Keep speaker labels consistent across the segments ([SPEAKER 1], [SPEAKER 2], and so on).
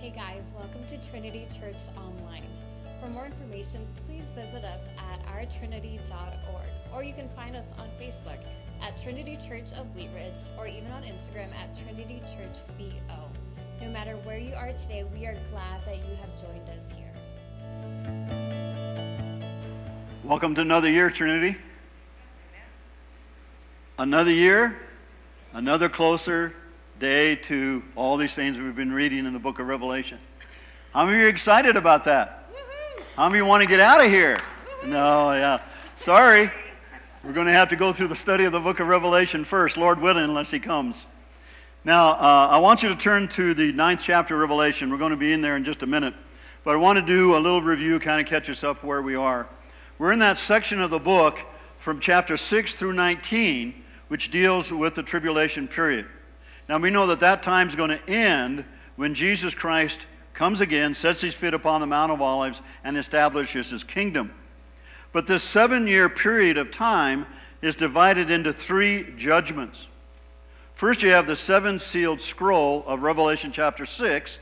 [SPEAKER 1] Hey guys, welcome to Trinity Church Online. For more information, please visit us at ourtrinity.org or you can find us on Facebook at Trinity Church of Wheat Ridge or even on Instagram at Trinity Church CO. No matter where you are today, we are glad that you have joined us here.
[SPEAKER 2] Welcome to another year, Trinity. Another year, another closer day to all these things we've been reading in the book of Revelation. How many of you are excited about that? How many want to get out of here? No, yeah. Sorry. We're going to have to go through the study of the book of Revelation first, Lord willing, unless He comes. Now, uh, I want you to turn to the ninth chapter of Revelation. We're going to be in there in just a minute. But I want to do a little review, kind of catch us up where we are. We're in that section of the book from chapter 6 through 19, which deals with the tribulation period. Now, we know that that time is going to end when Jesus Christ comes again, sets his feet upon the Mount of Olives, and establishes his kingdom. But this seven year period of time is divided into three judgments. First, you have the seven sealed scroll of Revelation chapter 6.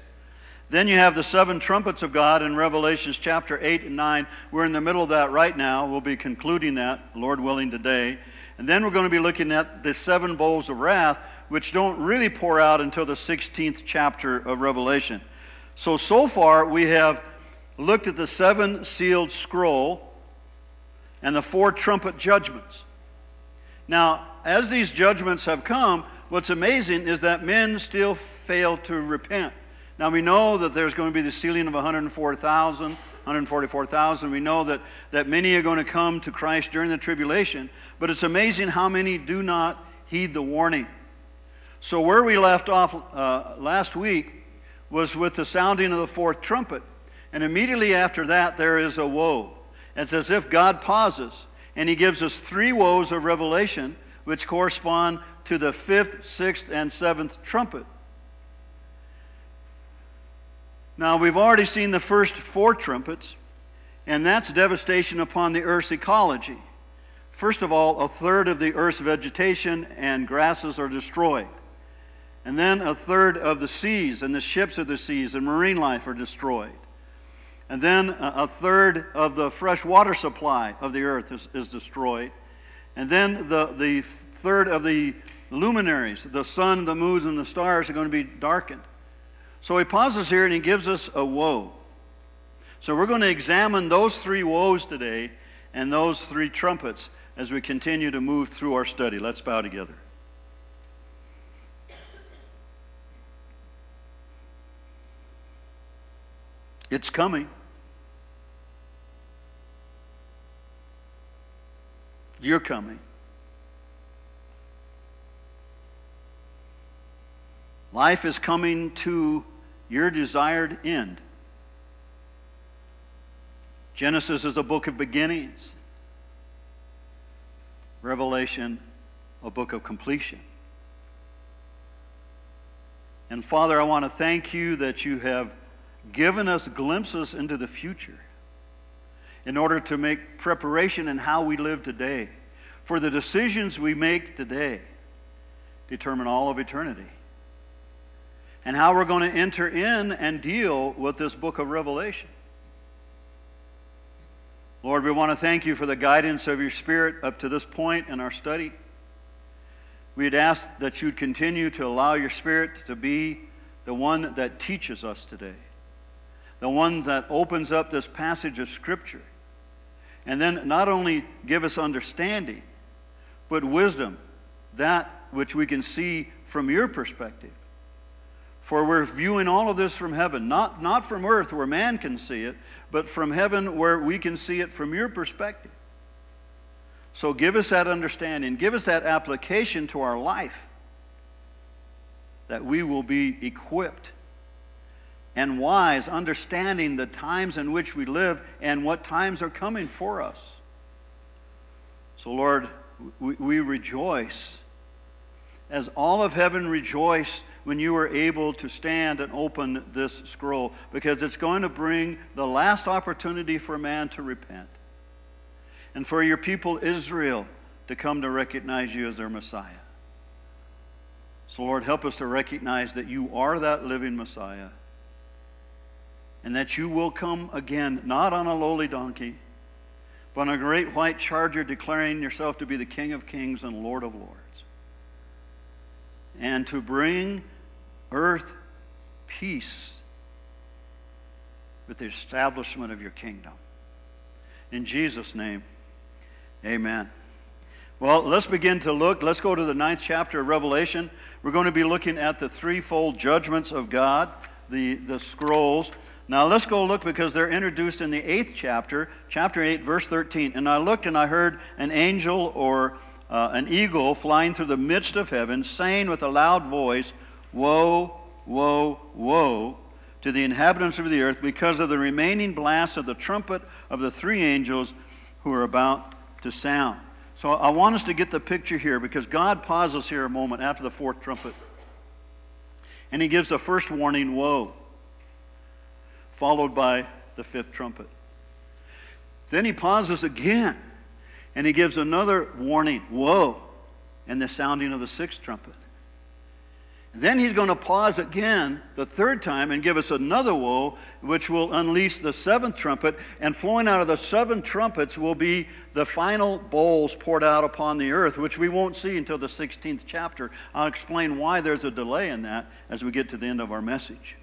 [SPEAKER 2] Then you have the seven trumpets of God in Revelations chapter 8 and 9. We're in the middle of that right now. We'll be concluding that, Lord willing, today. And then we're going to be looking at the seven bowls of wrath, which don't really pour out until the 16th chapter of Revelation. So, so far, we have looked at the seven sealed scroll and the four trumpet judgments. Now, as these judgments have come, what's amazing is that men still fail to repent. Now, we know that there's going to be the sealing of 104,000, 144,000. We know that, that many are going to come to Christ during the tribulation, but it's amazing how many do not heed the warning. So, where we left off uh, last week was with the sounding of the fourth trumpet. And immediately after that, there is a woe. It's as if God pauses and he gives us three woes of Revelation, which correspond to the fifth, sixth, and seventh trumpet. Now, we've already seen the first four trumpets, and that's devastation upon the earth's ecology. First of all, a third of the earth's vegetation and grasses are destroyed. And then a third of the seas and the ships of the seas and marine life are destroyed. And then a third of the fresh water supply of the earth is, is destroyed. And then the, the third of the luminaries, the sun, the moons, and the stars, are going to be darkened. So he pauses here and he gives us a woe. So we're going to examine those three woes today and those three trumpets as we continue to move through our study. Let's bow together. It's coming. You're coming. Life is coming to your desired end. Genesis is a book of beginnings, Revelation, a book of completion. And Father, I want to thank you that you have given us glimpses into the future in order to make preparation in how we live today. For the decisions we make today determine all of eternity. And how we're going to enter in and deal with this book of Revelation. Lord, we want to thank you for the guidance of your Spirit up to this point in our study. We'd ask that you'd continue to allow your Spirit to be the one that teaches us today, the one that opens up this passage of Scripture and then not only give us understanding, but wisdom, that which we can see from your perspective. For we're viewing all of this from heaven, not, not from earth where man can see it, but from heaven where we can see it from your perspective. So give us that understanding, give us that application to our life that we will be equipped and wise, understanding the times in which we live and what times are coming for us. So, Lord, we, we rejoice as all of heaven rejoiced when you were able to stand and open this scroll because it's going to bring the last opportunity for man to repent and for your people Israel to come to recognize you as their Messiah. So, Lord, help us to recognize that you are that living Messiah and that you will come again, not on a lowly donkey, but on a great white charger, declaring yourself to be the King of kings and Lord of lords, and to bring earth peace with the establishment of your kingdom. In Jesus' name, amen. Well, let's begin to look. Let's go to the ninth chapter of Revelation. We're going to be looking at the threefold judgments of God, the, the scrolls. Now let's go look because they're introduced in the eighth chapter, chapter 8, verse 13. And I looked and I heard an angel or uh, an eagle flying through the midst of heaven, saying with a loud voice, Woe, woe, woe to the inhabitants of the earth because of the remaining blast of the trumpet of the three angels who are about to sound. So I want us to get the picture here because God pauses here a moment after the fourth trumpet. And he gives the first warning, Woe followed by the fifth trumpet. Then he pauses again and he gives another warning woe, and the sounding of the sixth trumpet. Then he's going to pause again the third time and give us another woe, which will unleash the seventh trumpet. And flowing out of the seven trumpets will be the final bowls poured out upon the earth, which we won't see until the 16th chapter. I'll explain why there's a delay in that as we get to the end of our message.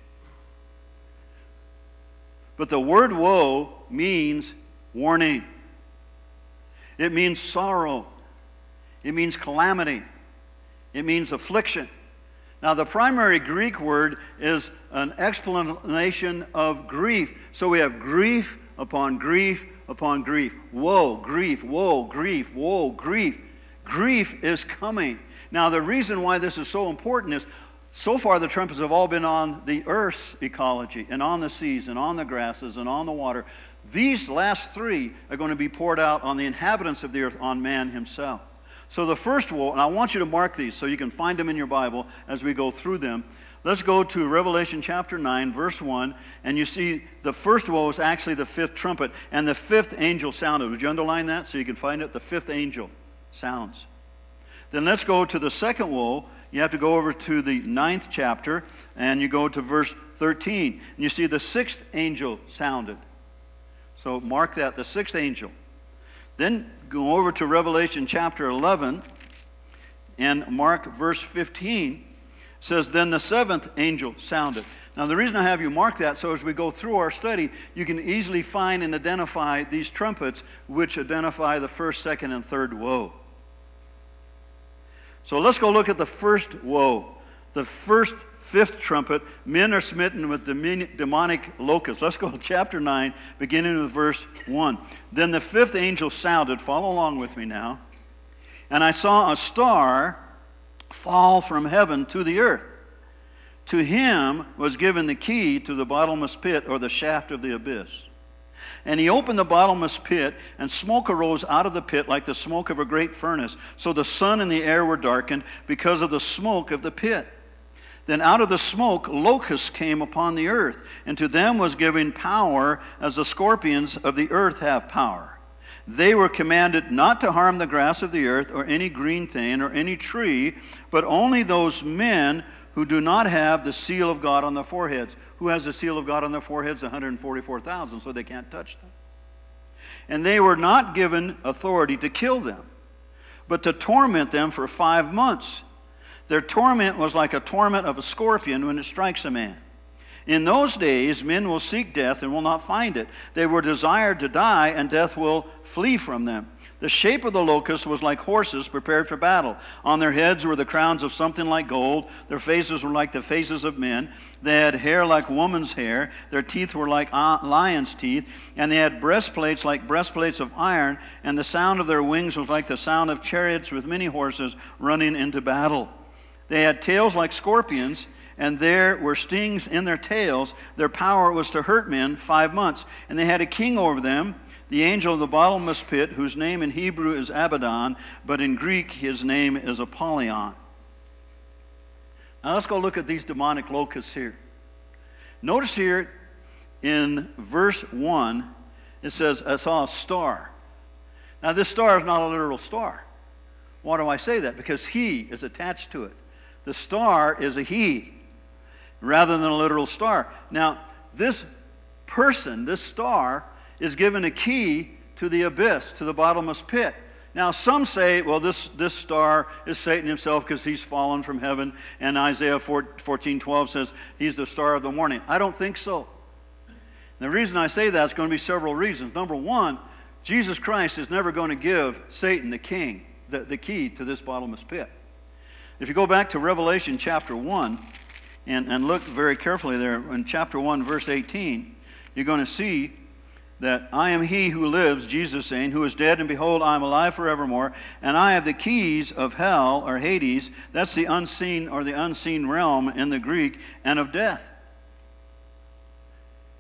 [SPEAKER 2] But the word woe means warning, it means sorrow, it means calamity, it means affliction. Now, the primary Greek word is an explanation of grief. So we have grief upon grief upon grief. Woe, grief, woe, grief, woe, grief. Grief is coming. Now, the reason why this is so important is so far, the trumpets have all been on the earth's ecology and on the seas and on the grasses and on the water. These last three are going to be poured out on the inhabitants of the earth, on man himself. So the first woe, and I want you to mark these so you can find them in your Bible as we go through them. Let's go to Revelation chapter 9, verse 1, and you see the first woe is actually the fifth trumpet, and the fifth angel sounded. Would you underline that so you can find it? The fifth angel sounds. Then let's go to the second woe, you have to go over to the ninth chapter and you go to verse 13. And you see the sixth angel sounded. So mark that, the sixth angel. Then go over to Revelation chapter 11 and mark verse 15. It says, Then the seventh angel sounded. Now, the reason I have you mark that, so as we go through our study, you can easily find and identify these trumpets, which identify the first, second, and third woe. So let's go look at the first woe. The first fifth trumpet, men are smitten with demonic locusts. Let's go to chapter 9, beginning with verse 1. Then the fifth angel sounded, follow along with me now, and I saw a star fall from heaven to the earth. To him was given the key to the bottomless pit or the shaft of the abyss. And he opened the bottomless pit, and smoke arose out of the pit like the smoke of a great furnace. So the sun and the air were darkened because of the smoke of the pit. Then out of the smoke locusts came upon the earth, and to them was given power as the scorpions of the earth have power. They were commanded not to harm the grass of the earth, or any green thing, or any tree, but only those men who do not have the seal of God on their foreheads who has the seal of God on their foreheads? 144,000, so they can't touch them. And they were not given authority to kill them, but to torment them for five months. Their torment was like a torment of a scorpion when it strikes a man. In those days, men will seek death and will not find it. They were desired to die, and death will flee from them. The shape of the locust was like horses prepared for battle. On their heads were the crowns of something like gold. Their faces were like the faces of men. They had hair like woman's hair. Their teeth were like uh, lion's teeth. And they had breastplates like breastplates of iron. And the sound of their wings was like the sound of chariots with many horses running into battle. They had tails like scorpions and there were stings in their tails. Their power was to hurt men five months. And they had a king over them the angel of the bottomless pit, whose name in Hebrew is Abaddon, but in Greek his name is Apollyon. Now let's go look at these demonic locusts here. Notice here in verse 1, it says, I saw a star. Now, this star is not a literal star. Why do I say that? Because he is attached to it. The star is a he rather than a literal star. Now, this person, this star, is given a key to the abyss, to the bottomless pit. Now, some say, well, this, this star is Satan himself because he's fallen from heaven, and Isaiah 14 12 says he's the star of the morning. I don't think so. The reason I say that is going to be several reasons. Number one, Jesus Christ is never going to give Satan the king, the, the key to this bottomless pit. If you go back to Revelation chapter 1 and, and look very carefully there in chapter 1, verse 18, you're going to see that I am he who lives, Jesus saying, who is dead, and behold, I am alive forevermore, and I have the keys of hell or Hades, that's the unseen or the unseen realm in the Greek, and of death.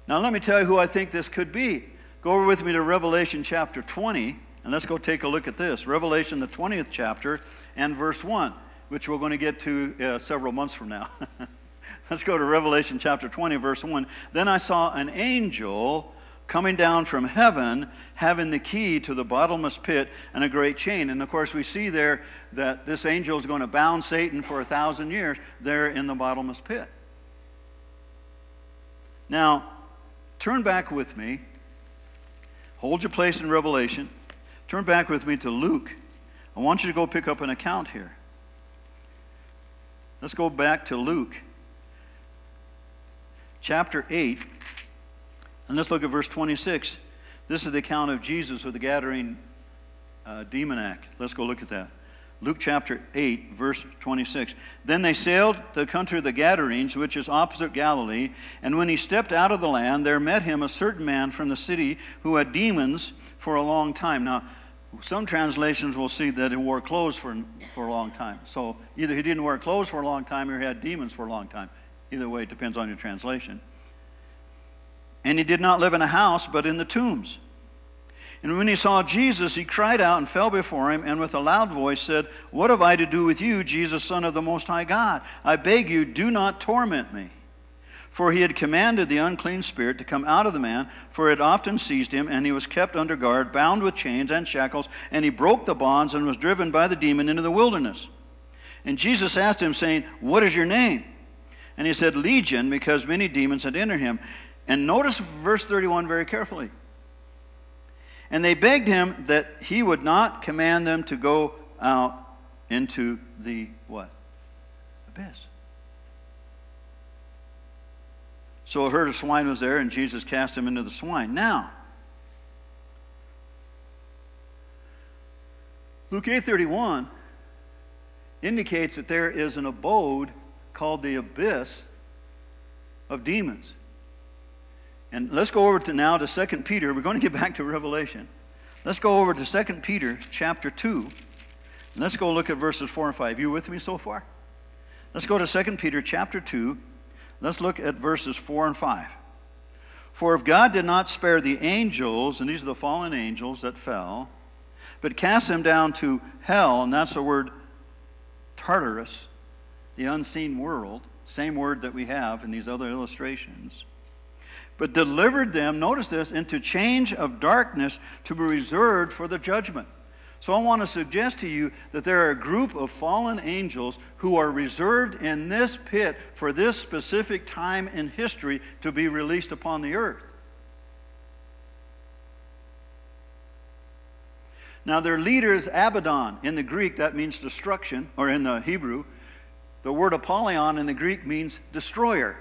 [SPEAKER 2] Now, let me tell you who I think this could be. Go over with me to Revelation chapter 20, and let's go take a look at this. Revelation, the 20th chapter, and verse 1, which we're going to get to uh, several months from now. let's go to Revelation chapter 20, verse 1. Then I saw an angel coming down from heaven, having the key to the bottomless pit and a great chain. And of course, we see there that this angel is going to bound Satan for a thousand years there in the bottomless pit. Now, turn back with me. Hold your place in Revelation. Turn back with me to Luke. I want you to go pick up an account here. Let's go back to Luke chapter 8. And let's look at verse 26. This is the account of Jesus with the Gadarene uh, demoniac. Let's go look at that. Luke chapter 8, verse 26. Then they sailed the country of the Gadarenes, which is opposite Galilee. And when he stepped out of the land, there met him a certain man from the city who had demons for a long time. Now, some translations will see that he wore clothes for, for a long time. So either he didn't wear clothes for a long time or he had demons for a long time. Either way, it depends on your translation. And he did not live in a house, but in the tombs. And when he saw Jesus, he cried out and fell before him, and with a loud voice said, What have I to do with you, Jesus, Son of the Most High God? I beg you, do not torment me. For he had commanded the unclean spirit to come out of the man, for it often seized him, and he was kept under guard, bound with chains and shackles, and he broke the bonds and was driven by the demon into the wilderness. And Jesus asked him, saying, What is your name? And he said, Legion, because many demons had entered him. And notice verse 31 very carefully. And they begged him that he would not command them to go out into the what? Abyss. So a herd of swine was there, and Jesus cast him into the swine. Now, Luke 8:31 indicates that there is an abode called the abyss of demons. And let's go over to now to 2 Peter. We're going to get back to Revelation. Let's go over to 2 Peter chapter 2. let's go look at verses 4 and 5. You with me so far? Let's go to 2 Peter chapter 2. Let's look at verses 4 and 5. For if God did not spare the angels, and these are the fallen angels that fell, but cast them down to hell, and that's the word Tartarus, the unseen world, same word that we have in these other illustrations but delivered them, notice this, into change of darkness to be reserved for the judgment. So I want to suggest to you that there are a group of fallen angels who are reserved in this pit for this specific time in history to be released upon the earth. Now, their leader is Abaddon. In the Greek, that means destruction, or in the Hebrew, the word Apollyon in the Greek means destroyer.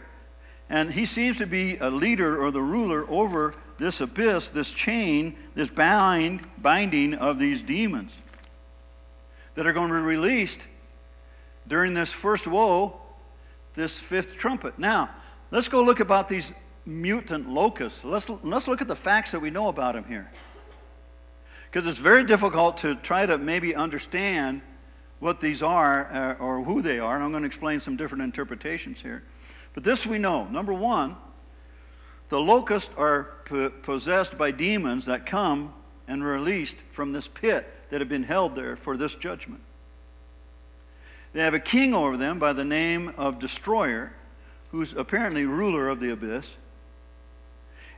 [SPEAKER 2] And he seems to be a leader or the ruler over this abyss, this chain, this bind, binding of these demons that are going to be released during this first woe, this fifth trumpet. Now, let's go look about these mutant locusts. Let's, let's look at the facts that we know about them here. Because it's very difficult to try to maybe understand what these are uh, or who they are, and I'm going to explain some different interpretations here. But this we know. Number one, the locusts are possessed by demons that come and are released from this pit that have been held there for this judgment. They have a king over them by the name of Destroyer, who's apparently ruler of the abyss.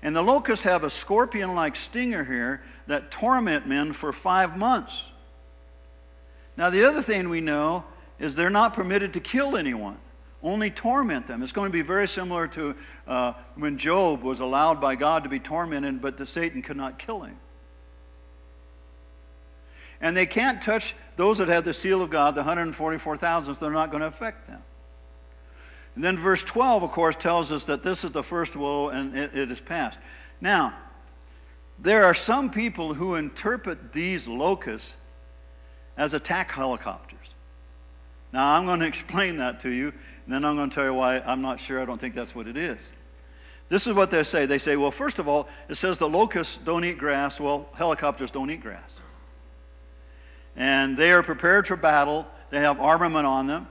[SPEAKER 2] And the locusts have a scorpion like stinger here that torment men for five months. Now, the other thing we know is they're not permitted to kill anyone. Only torment them. It's going to be very similar to uh, when Job was allowed by God to be tormented, but the Satan could not kill him. And they can't touch those that have the seal of God, the 144,000, so they're not going to affect them. And then verse 12, of course, tells us that this is the first woe and it, it is past. Now, there are some people who interpret these locusts as attack helicopters. Now, I'm going to explain that to you, and then I'm going to tell you why I'm not sure. I don't think that's what it is. This is what they say. They say, well, first of all, it says the locusts don't eat grass. Well, helicopters don't eat grass. And they are prepared for battle. They have armament on them.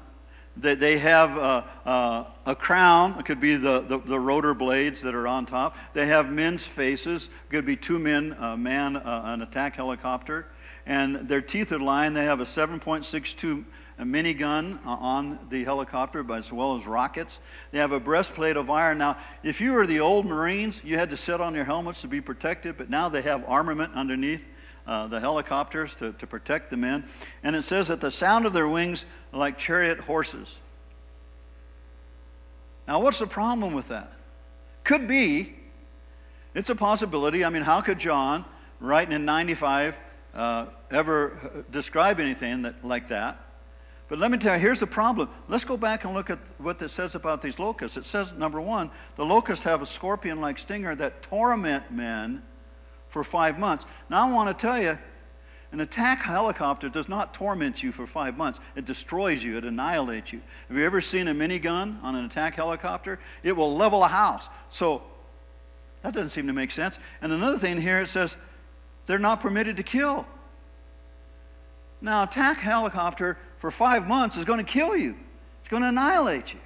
[SPEAKER 2] They, they have a, a, a crown. It could be the, the, the, rotor blades that are on top. They have men's faces. It could be two men, a man, uh, an attack helicopter. And their teeth are lined. They have a 7.62 minigun uh, on the helicopter, but as well as rockets. They have a breastplate of iron. Now, if you were the old Marines, you had to sit on your helmets to be protected, but now they have armament underneath uh, the helicopters to, to protect the men. And it says that the sound of their wings are like chariot horses. Now, what's the problem with that? Could be, it's a possibility. I mean, how could John, writing in 95, uh, ever describe anything that, like that? But let me tell you, here's the problem. Let's go back and look at what it says about these locusts. It says, number one, the locusts have a scorpion like stinger that torment men for five months. Now, I want to tell you, an attack helicopter does not torment you for five months. It destroys you, it annihilates you. Have you ever seen a minigun on an attack helicopter? It will level a house. So, that doesn't seem to make sense. And another thing here, it says they're not permitted to kill. Now, attack helicopter for five months is going to kill you. It's going to annihilate you.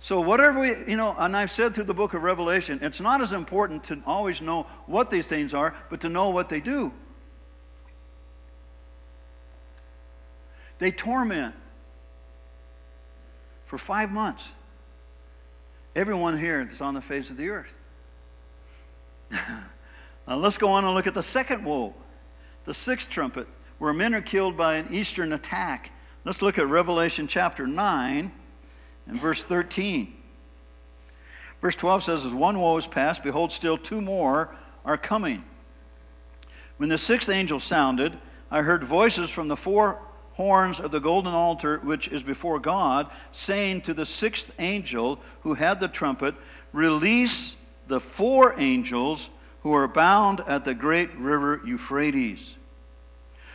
[SPEAKER 2] So, whatever we, you know, and I've said through the book of Revelation, it's not as important to always know what these things are, but to know what they do. They torment for five months everyone here that's on the face of the earth. now, let's go on and look at the second woe, the sixth trumpet, where men are killed by an eastern attack. Let's look at Revelation chapter 9 and verse 13. Verse 12 says, As one woe is past, behold, still two more are coming. When the sixth angel sounded, I heard voices from the four horns of the golden altar which is before God, saying to the sixth angel who had the trumpet, Release the four angels who are bound at the great river Euphrates.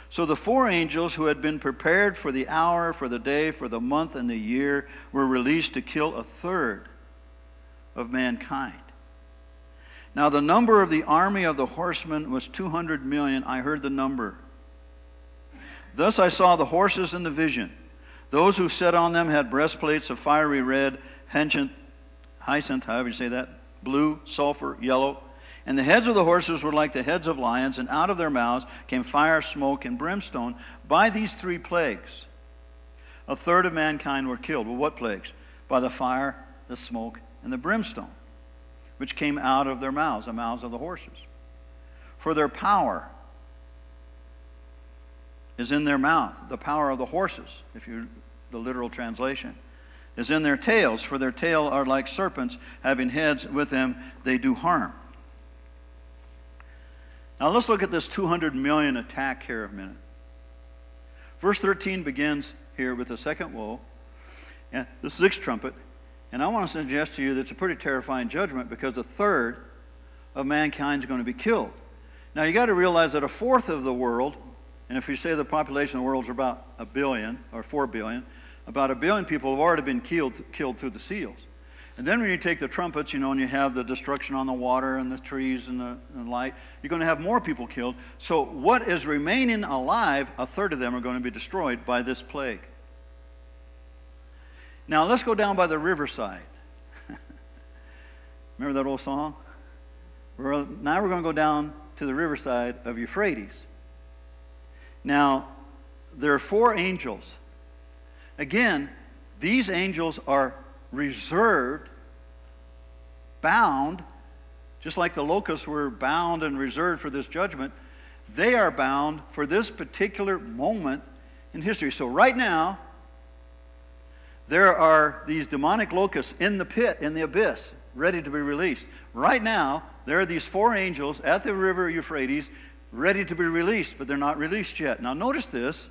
[SPEAKER 2] So the four angels who had been prepared for the hour, for the day, for the month, and the year were released to kill a third of mankind. Now, the number of the army of the horsemen was 200 million. I heard the number. Thus I saw the horses in the vision. Those who sat on them had breastplates of fiery red, hyacinth, however you say that, blue, sulfur, yellow and the heads of the horses were like the heads of lions, and out of their mouths came fire, smoke, and brimstone. By these three plagues, a third of mankind were killed. Well, what plagues? By the fire, the smoke, and the brimstone, which came out of their mouths, the mouths of the horses. For their power is in their mouth, the power of the horses, if you the literal translation is in their tails, for their tail are like serpents, having heads with them they do harm. Now let's look at this 200 million attack here a minute. Verse 13 begins here with the second woe, and the sixth trumpet. And I want to suggest to you that it's a pretty terrifying judgment because a third of mankind is going to be killed. Now you got to realize that a fourth of the world, and if you say the population of the world is about a billion or four billion, about a billion people have already been killed, killed through the seals. And then when you take the trumpets, you know, and you have the destruction on the water and the trees and the, and light, you're going to have more people killed. So what is remaining alive, a third of them are going to be destroyed by this plague. Now let's go down by the riverside. Remember that old song? We're, now we're going to go down to the riverside of Euphrates. Now, there are four angels. Again, these angels are reserved, bound, just like the locusts were bound and reserved for this judgment, they are bound for this particular moment in history. So, right now, there are these demonic locusts in the pit, in the abyss, ready to be released. Right now, there are these four angels at the river Euphrates ready to be released, but they're not released yet. Now, notice this.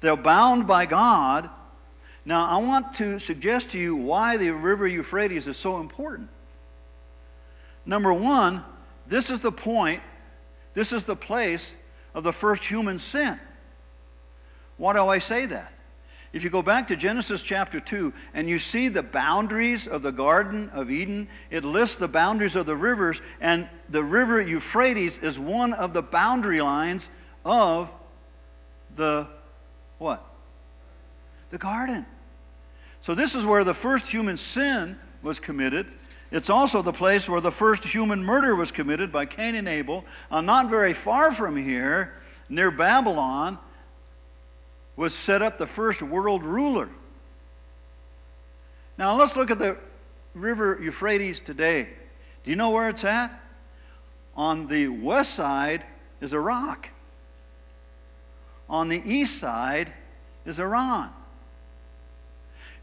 [SPEAKER 2] They're bound by God. Now, I want to suggest to you why the river Euphrates is so important. Number one, this is the point, this is the place of the first human sin. Why do I say that? If you go back to Genesis chapter 2 and you see the boundaries of the Garden of Eden, it lists the boundaries of the rivers, and the river Euphrates is one of the boundary lines of the what? The garden. So this is where the first human sin was committed. It's also the place where the first human murder was committed by Cain and Abel. Uh, not very far from here, near Babylon, was set up the first world ruler. Now let's look at the river Euphrates today. Do you know where it's at? On the west side is Iraq. On the east side is Iran.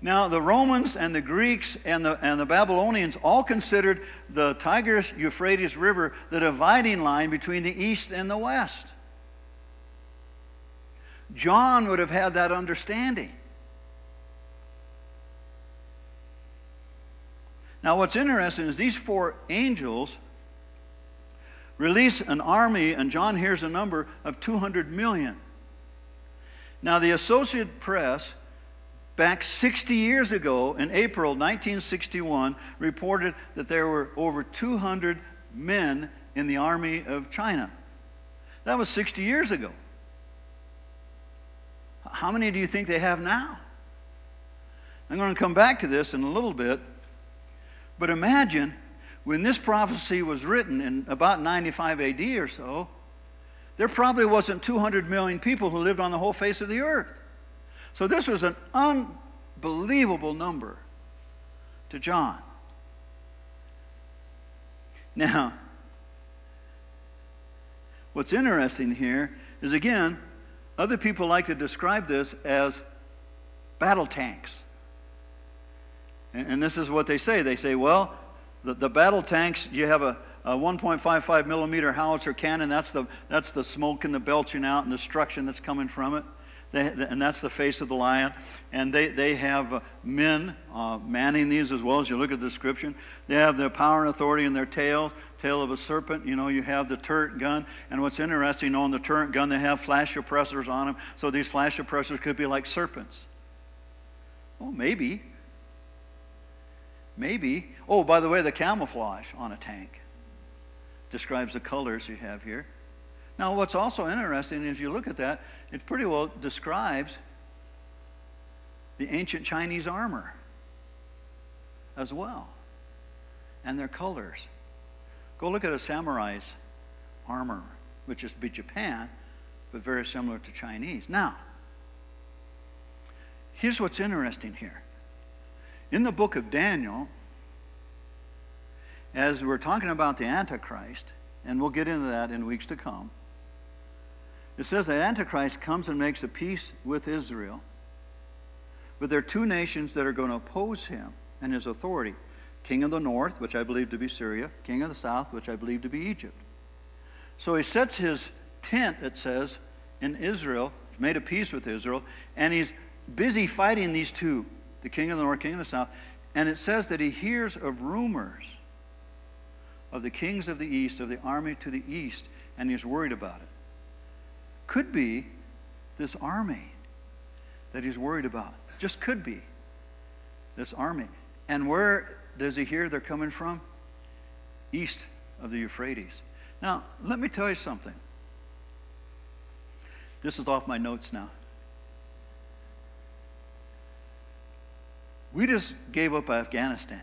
[SPEAKER 2] Now, the Romans and the Greeks and the, and the Babylonians all considered the Tigris Euphrates River the dividing line between the east and the west. John would have had that understanding. Now, what's interesting is these four angels release an army, and John hears a number of 200 million. Now, the Associated Press, back 60 years ago, in April 1961, reported that there were over 200 men in the army of China. That was 60 years ago. How many do you think they have now? I'm going to come back to this in a little bit. But imagine when this prophecy was written in about 95 AD or so, there probably wasn't 200 million people who lived on the whole face of the earth. So this was an unbelievable number to John. Now, what's interesting here is again, other people like to describe this as battle tanks. And, this is what they say. They say, well, the, the battle tanks, you have a, a 1.55 millimeter howitzer cannon. That's the, that's the smoke and the belching out and destruction that's coming from it. They, and that's the face of the lion. And they, they have uh, men uh, manning these as well as you look at the description. They have their power and authority in their tails, tail of a serpent. You know, you have the turret gun. And what's interesting, on the turret gun, they have flash suppressors on them. So these flash suppressors could be like serpents. Well, maybe. Maybe. Oh, by the way, the camouflage on a tank describes the colors you have here. Now, what's also interesting is you look at that, it pretty well describes the ancient Chinese armor as well and their colors. Go look at a samurai's armor, which is be Japan, but very similar to Chinese. Now, here's what's interesting here. In the book of Daniel, as we're talking about the Antichrist, and we'll get into that in weeks to come, it says that Antichrist comes and makes a peace with Israel. But there are two nations that are going to oppose him and his authority King of the north, which I believe to be Syria, King of the south, which I believe to be Egypt. So he sets his tent, it says, in Israel, made a peace with Israel, and he's busy fighting these two, the king of the north, king of the south. And it says that he hears of rumors of the kings of the east, of the army to the east, and he's worried about it could be this army that he's worried about. Just could be this army. And where does he hear they're coming from? East of the Euphrates. Now, let me tell you something. This is off my notes now. We just gave up Afghanistan.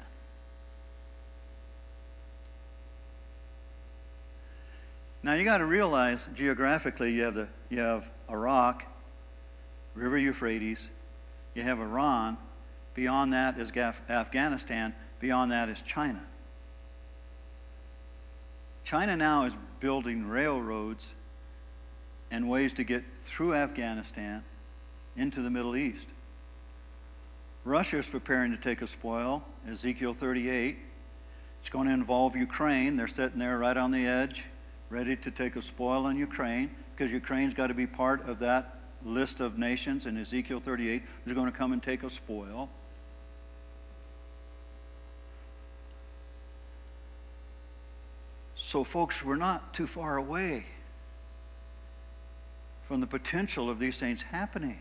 [SPEAKER 2] Now you got to realize geographically you have the you have Iraq, River Euphrates, you have Iran, beyond that is Gaf- Afghanistan, beyond that is China. China now is building railroads and ways to get through Afghanistan into the Middle East. Russia is preparing to take a spoil, Ezekiel 38. It's going to involve Ukraine. They're sitting there right on the edge, ready to take a spoil on Ukraine, because Ukraine's got to be part of that list of nations in Ezekiel 38 They're going to come and take a spoil. So, folks, we're not too far away from the potential of these things happening.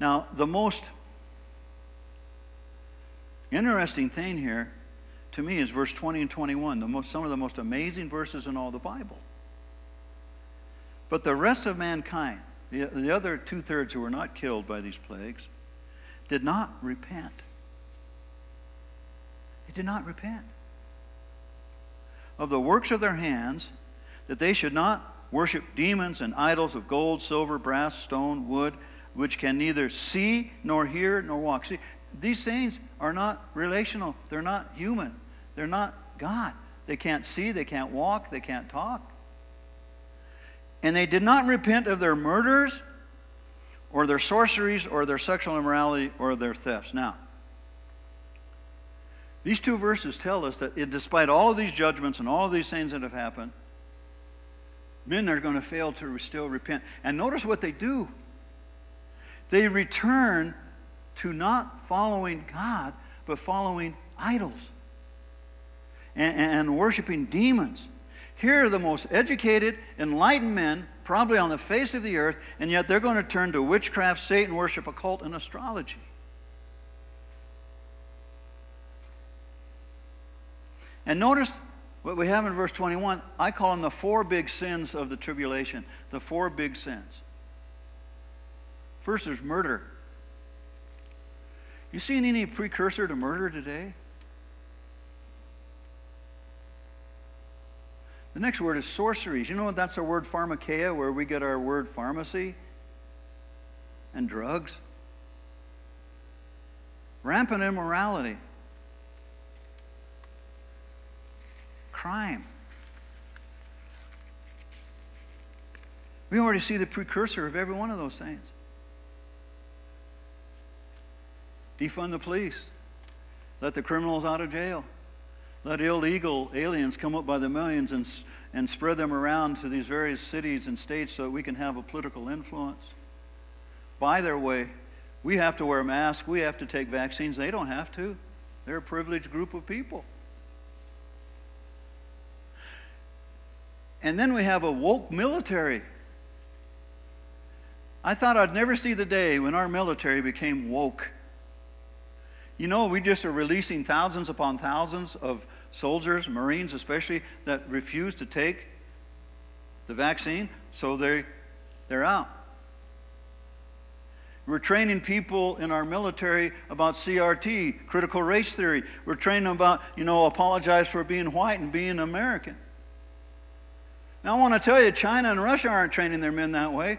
[SPEAKER 2] Now, the most interesting thing here to me is verse 20 and 21, the most, some of the most amazing verses in all the Bible. But the rest of mankind, the, the other two thirds who were not killed by these plagues, did not repent. They did not repent of the works of their hands, that they should not worship demons and idols of gold, silver, brass, stone, wood, which can neither see nor hear nor walk. See, these things are not relational. They're not human. They're not God. They can't see, they can't walk, they can't talk. And they did not repent of their murders or their sorceries or their sexual immorality or their thefts. Now, these two verses tell us that it, despite all of these judgments and all of these things that have happened, men are going to fail to still repent. And notice what they do they return to not following God, but following idols and, and worshiping demons. Here are the most educated, enlightened men, probably on the face of the earth, and yet they're going to turn to witchcraft, Satan worship, occult, and astrology. And notice what we have in verse 21, I call them the four big sins of the tribulation. The four big sins. First, there's murder. You seen any precursor to murder today? The next word is sorceries. You know what that's our word pharmakeia, where we get our word pharmacy and drugs. Rampant immorality. crime. We already see the precursor of every one of those things. Defund the police. Let the criminals out of jail. Let illegal aliens come up by the millions and, and spread them around to these various cities and states so that we can have a political influence. By their way, we have to wear masks. We have to take vaccines. They don't have to. They're a privileged group of people. And then we have a woke military. I thought I'd never see the day when our military became woke. You know, we just are releasing thousands upon thousands of soldiers, Marines especially, that refuse to take the vaccine, so they, they're out. We're training people in our military about CRT, critical race theory. We're training them about, you know, apologize for being white and being American. Now, I want to tell you, China and Russia aren't training their men that way.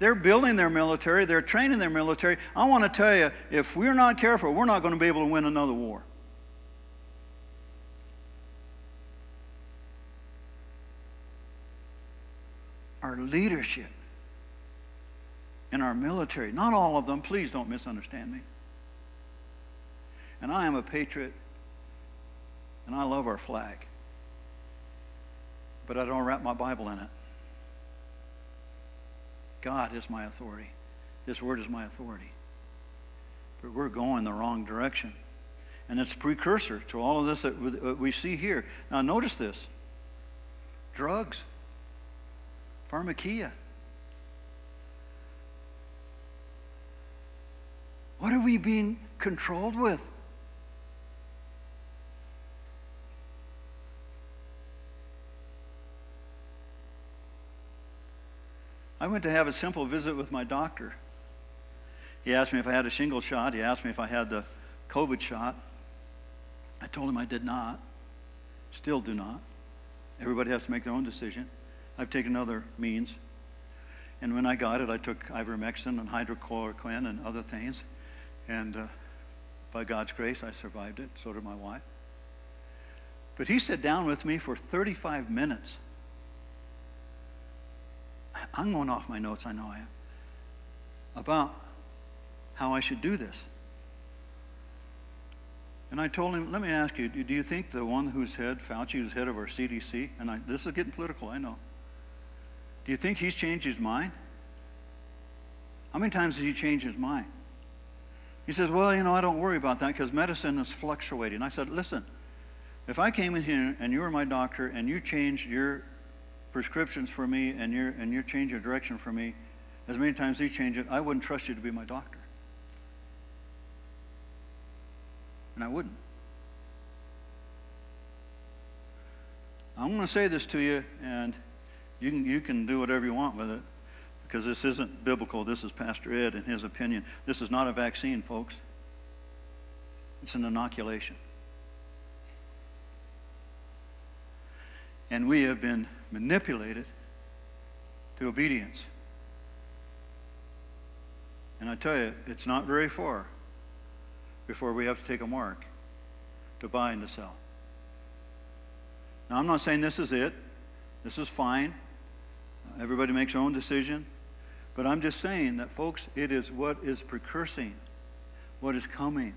[SPEAKER 2] They're building their military, they're training their military. I want to tell you, if we're not careful, we're not going to be able to win another war. Our leadership in our military, not all of them, please don't misunderstand me. And I am a patriot, and I love our flag but I don't wrap my Bible in it. God is my authority. This word is my authority. But we're going the wrong direction. And it's precursor to all of this that we see here. Now, notice this drugs, pharmakeia. What are we being controlled with? I went to have a simple visit with my doctor. He asked me if I had a shingle shot. He asked me if I had the COVID shot. I told him I did not. Still do not. Everybody has to make their own decision. I've taken other means. And when I got it, I took ivermectin and hydrochloroquine and other things. And uh, by God's grace, I survived it. So did my wife. But he sat down with me for 35 minutes I'm going off my notes, I know I am. About how I should do this. And I told him, let me ask you, do you think the one who's head, Fauci, who's head of our CDC, and I, this is getting political, I know. Do you think he's changed his mind? How many times has he changed his mind? He says, well, you know, I don't worry about that because medicine is fluctuating. I said, listen, if I came in here and you were my doctor and you changed your prescriptions for me and you and you change your direction for me as many times as you change it, I wouldn't trust you to be my doctor. And I wouldn't. I'm going to say this to you, and you can, you can do whatever you want with it because this isn't biblical. This is Pastor Ed and his opinion. This is not a vaccine, folks, it's an inoculation. And we have been manipulated to obedience. And I tell you, it's not very far before we have to take a mark to buy and to sell. Now, I'm not saying this is it. This is fine. Everybody makes their own decision. But I'm just saying that, folks, it is what is precursing, what is coming.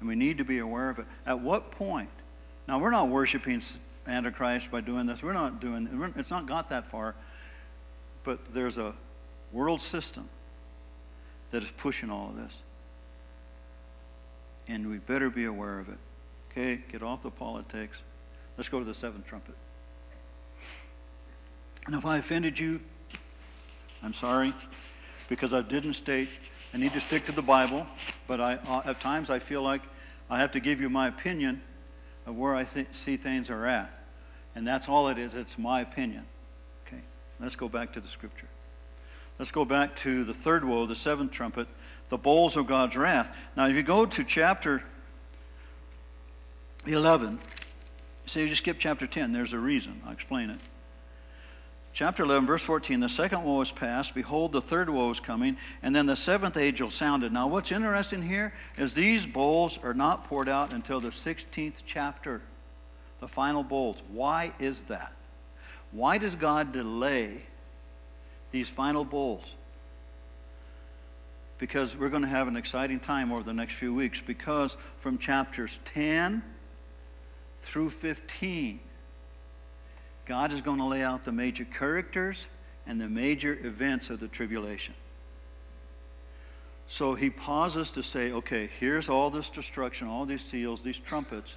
[SPEAKER 2] And we need to be aware of it. At what point? Now, we're not worshiping Antichrist by doing this. We're not doing it's not got that far. But there's a world system that is pushing all of this. And we better be aware of it. Okay, get off the politics. Let's go to the seventh trumpet. And if I offended you, I'm sorry, because I didn't state, I need to stick to the Bible, but I, uh, at times I feel like I have to give you my opinion of where I th- see things are at. And that's all it is, it's my opinion. Okay, let's go back to the scripture. Let's go back to the third woe, the seventh trumpet, the bowls of God's wrath. Now, if you go to chapter 11, say you just skip chapter 10, there's a reason. I'll explain it. Chapter 11, verse 14 the second woe is past. Behold, the third woe is coming. And then the seventh angel sounded. Now, what's interesting here is these bowls are not poured out until the 16th chapter, the final bowls. Why is that? Why does God delay these final bowls? Because we're going to have an exciting time over the next few weeks. Because from chapters 10 through 15, God is going to lay out the major characters and the major events of the tribulation. So he pauses to say, okay, here's all this destruction, all these seals, these trumpets.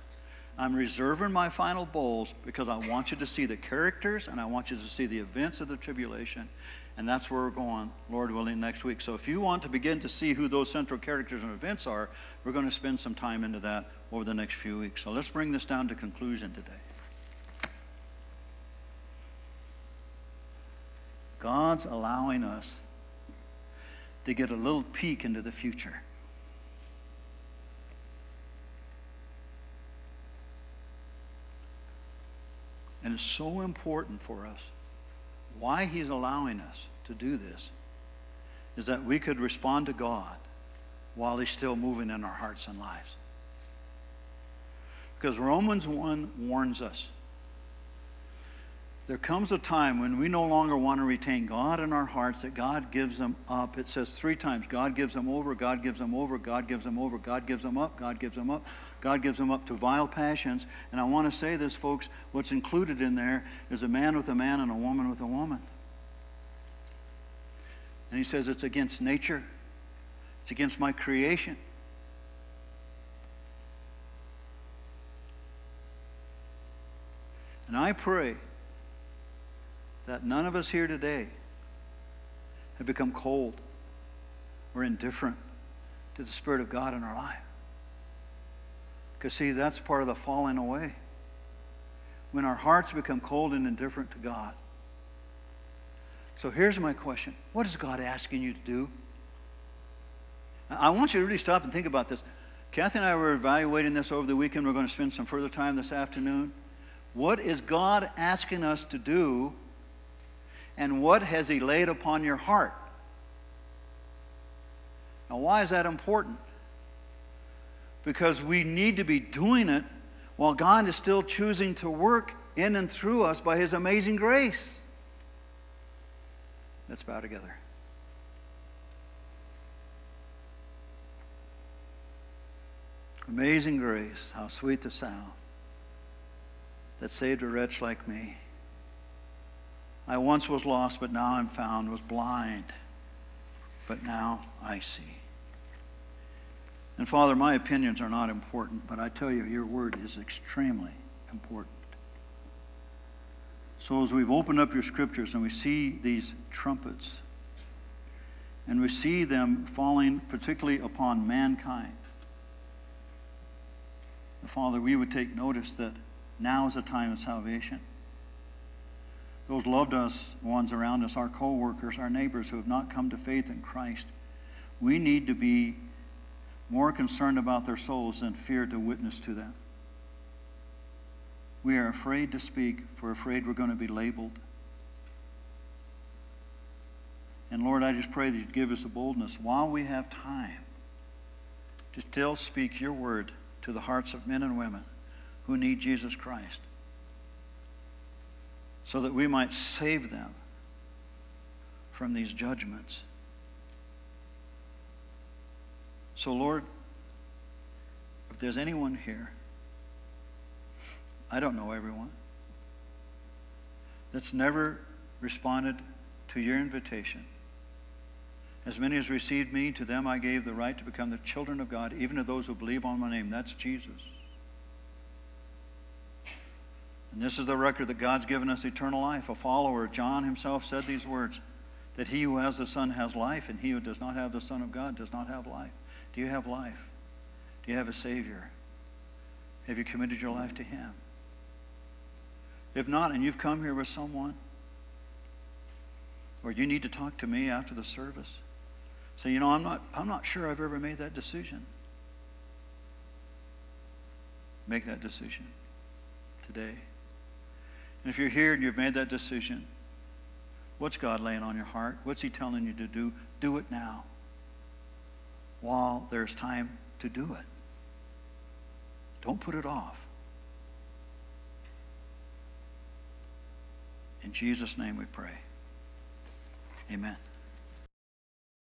[SPEAKER 2] I'm reserving my final bowls because I want you to see the characters and I want you to see the events of the tribulation. And that's where we're going, Lord willing, next week. So if you want to begin to see who those central characters and events are, we're going to spend some time into that over the next few weeks. So let's bring this down to conclusion today. God's allowing us to get a little peek into the future. And it's so important for us. Why He's allowing us to do this is that we could respond to God while He's still moving in our hearts and lives. Because Romans 1 warns us there comes a time when we no longer want to retain God in our hearts, that God gives them up. It says three times God gives them over, God gives them over, God gives them over, God gives them up, God gives them up, God gives them up to vile passions. And I want to say this, folks what's included in there is a man with a man and a woman with a woman. And he says it's against nature, it's against my creation. And I pray that none of us here today have become cold or indifferent to the Spirit of God in our life. Because, see, that's part of the falling away. When our hearts become cold and indifferent to God. So here's my question What is God asking you to do? I want you to really stop and think about this. Kathy and I were evaluating this over the weekend. We're going to spend some further time this afternoon. What is God asking us to do and what has He laid upon your heart? Now, why is that important? Because we need to be doing it while God is still choosing to work in and through us by His amazing grace. Let's bow together. Amazing grace, how sweet the sound that saved a wretch like me. I once was lost, but now I'm found, was blind, but now I see. And Father, my opinions are not important, but I tell you, your word is extremely important. So as we've opened up your scriptures and we see these trumpets, and we see them falling particularly upon mankind, the Father, we would take notice that now is a time of salvation. Those loved us ones around us, our co workers, our neighbors who have not come to faith in Christ, we need to be more concerned about their souls than fear to witness to them. We are afraid to speak, for we're afraid we're going to be labeled. And Lord, I just pray that you'd give us the boldness while we have time to still speak your word to the hearts of men and women who need Jesus Christ so that we might save them from these judgments. So, Lord, if there's anyone here, I don't know everyone, that's never responded to your invitation. As many as received me, to them I gave the right to become the children of God, even to those who believe on my name. That's Jesus. And this is the record that God's given us eternal life. A follower, John himself said these words that he who has the Son has life, and he who does not have the Son of God does not have life. Do you have life? Do you have a Savior? Have you committed your life to Him? If not, and you've come here with someone, or you need to talk to me after the service, say, you know, I'm not, I'm not sure I've ever made that decision. Make that decision today. And if you're here and you've made that decision, what's God laying on your heart? What's He telling you to do? Do it now while there's time to do it. Don't put it off. In Jesus' name we pray. Amen.